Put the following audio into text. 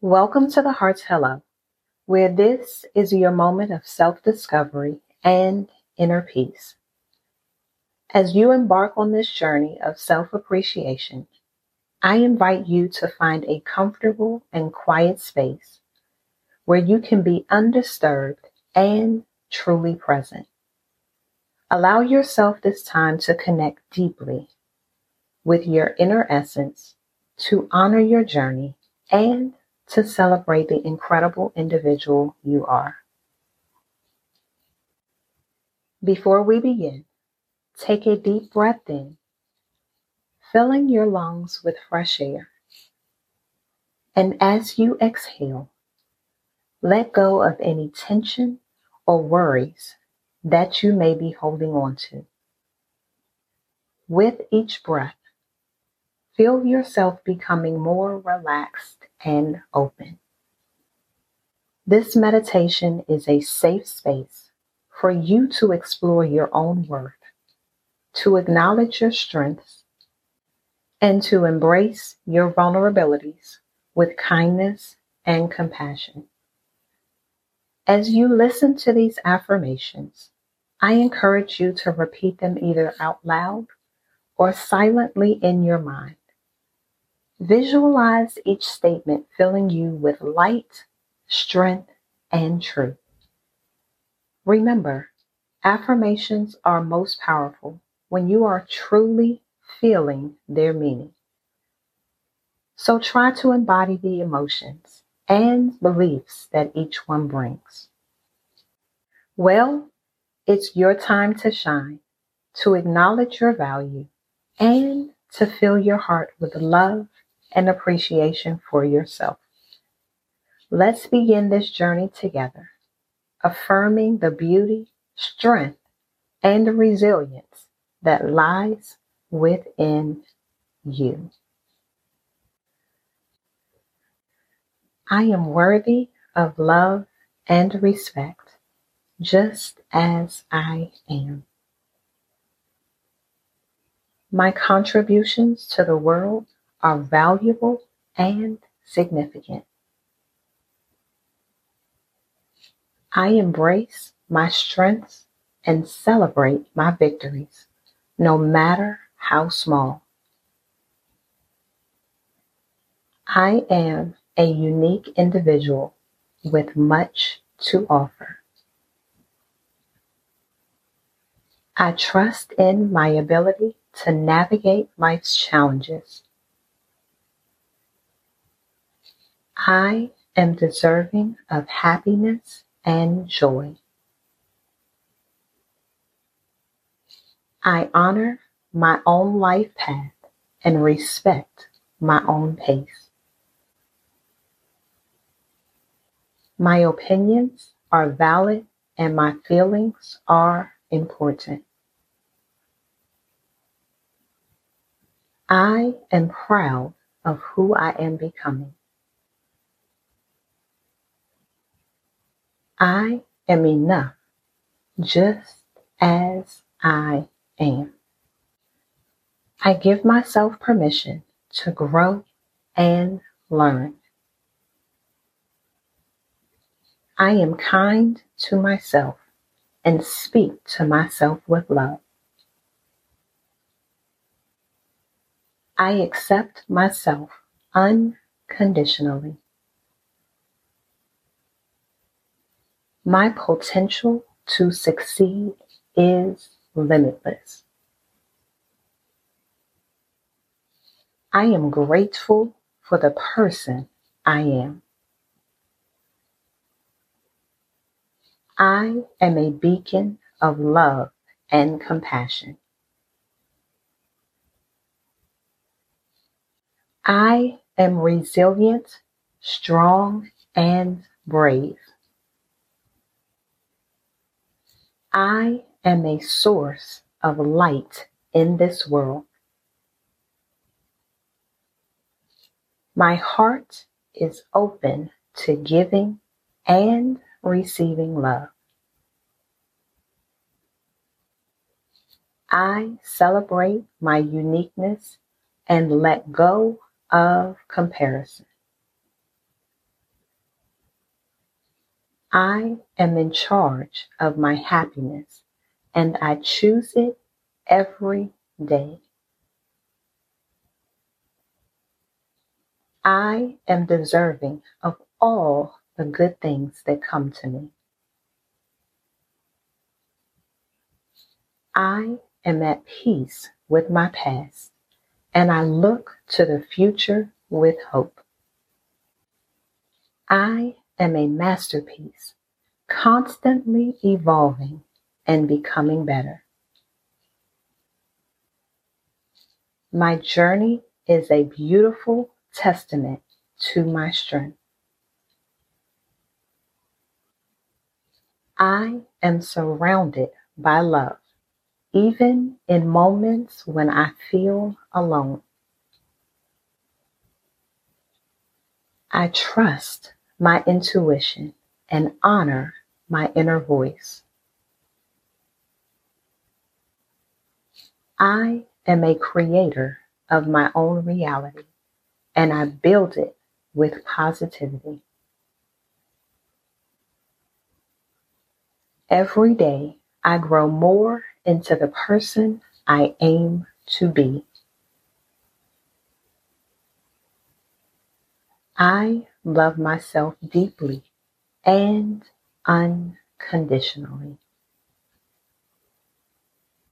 Welcome to the Heart's Hello, where this is your moment of self discovery and inner peace. As you embark on this journey of self appreciation, I invite you to find a comfortable and quiet space where you can be undisturbed and truly present. Allow yourself this time to connect deeply with your inner essence, to honor your journey, and to celebrate the incredible individual you are. Before we begin, take a deep breath in, filling your lungs with fresh air. And as you exhale, let go of any tension or worries that you may be holding on to. With each breath, feel yourself becoming more relaxed and open. This meditation is a safe space for you to explore your own worth, to acknowledge your strengths, and to embrace your vulnerabilities with kindness and compassion. As you listen to these affirmations, I encourage you to repeat them either out loud or silently in your mind. Visualize each statement filling you with light, strength, and truth. Remember, affirmations are most powerful when you are truly feeling their meaning. So try to embody the emotions and beliefs that each one brings. Well, it's your time to shine, to acknowledge your value, and to fill your heart with love and appreciation for yourself. Let's begin this journey together, affirming the beauty, strength, and resilience that lies within you. I am worthy of love and respect just as I am. My contributions to the world are valuable and significant. I embrace my strengths and celebrate my victories, no matter how small. I am a unique individual with much to offer. I trust in my ability to navigate life's challenges I am deserving of happiness and joy. I honor my own life path and respect my own pace. My opinions are valid and my feelings are important. I am proud of who I am becoming. I am enough just as I am. I give myself permission to grow and learn. I am kind to myself and speak to myself with love. I accept myself unconditionally. My potential to succeed is limitless. I am grateful for the person I am. I am a beacon of love and compassion. I am resilient, strong, and brave. I am a source of light in this world. My heart is open to giving and receiving love. I celebrate my uniqueness and let go of comparison. I am in charge of my happiness and I choose it every day. I am deserving of all the good things that come to me. I am at peace with my past and I look to the future with hope. I am a masterpiece, constantly evolving and becoming better. My journey is a beautiful testament to my strength. I am surrounded by love, even in moments when I feel alone. I trust my intuition and honor my inner voice. I am a creator of my own reality and I build it with positivity. Every day, I grow more into the person I aim to be. I love myself deeply and unconditionally.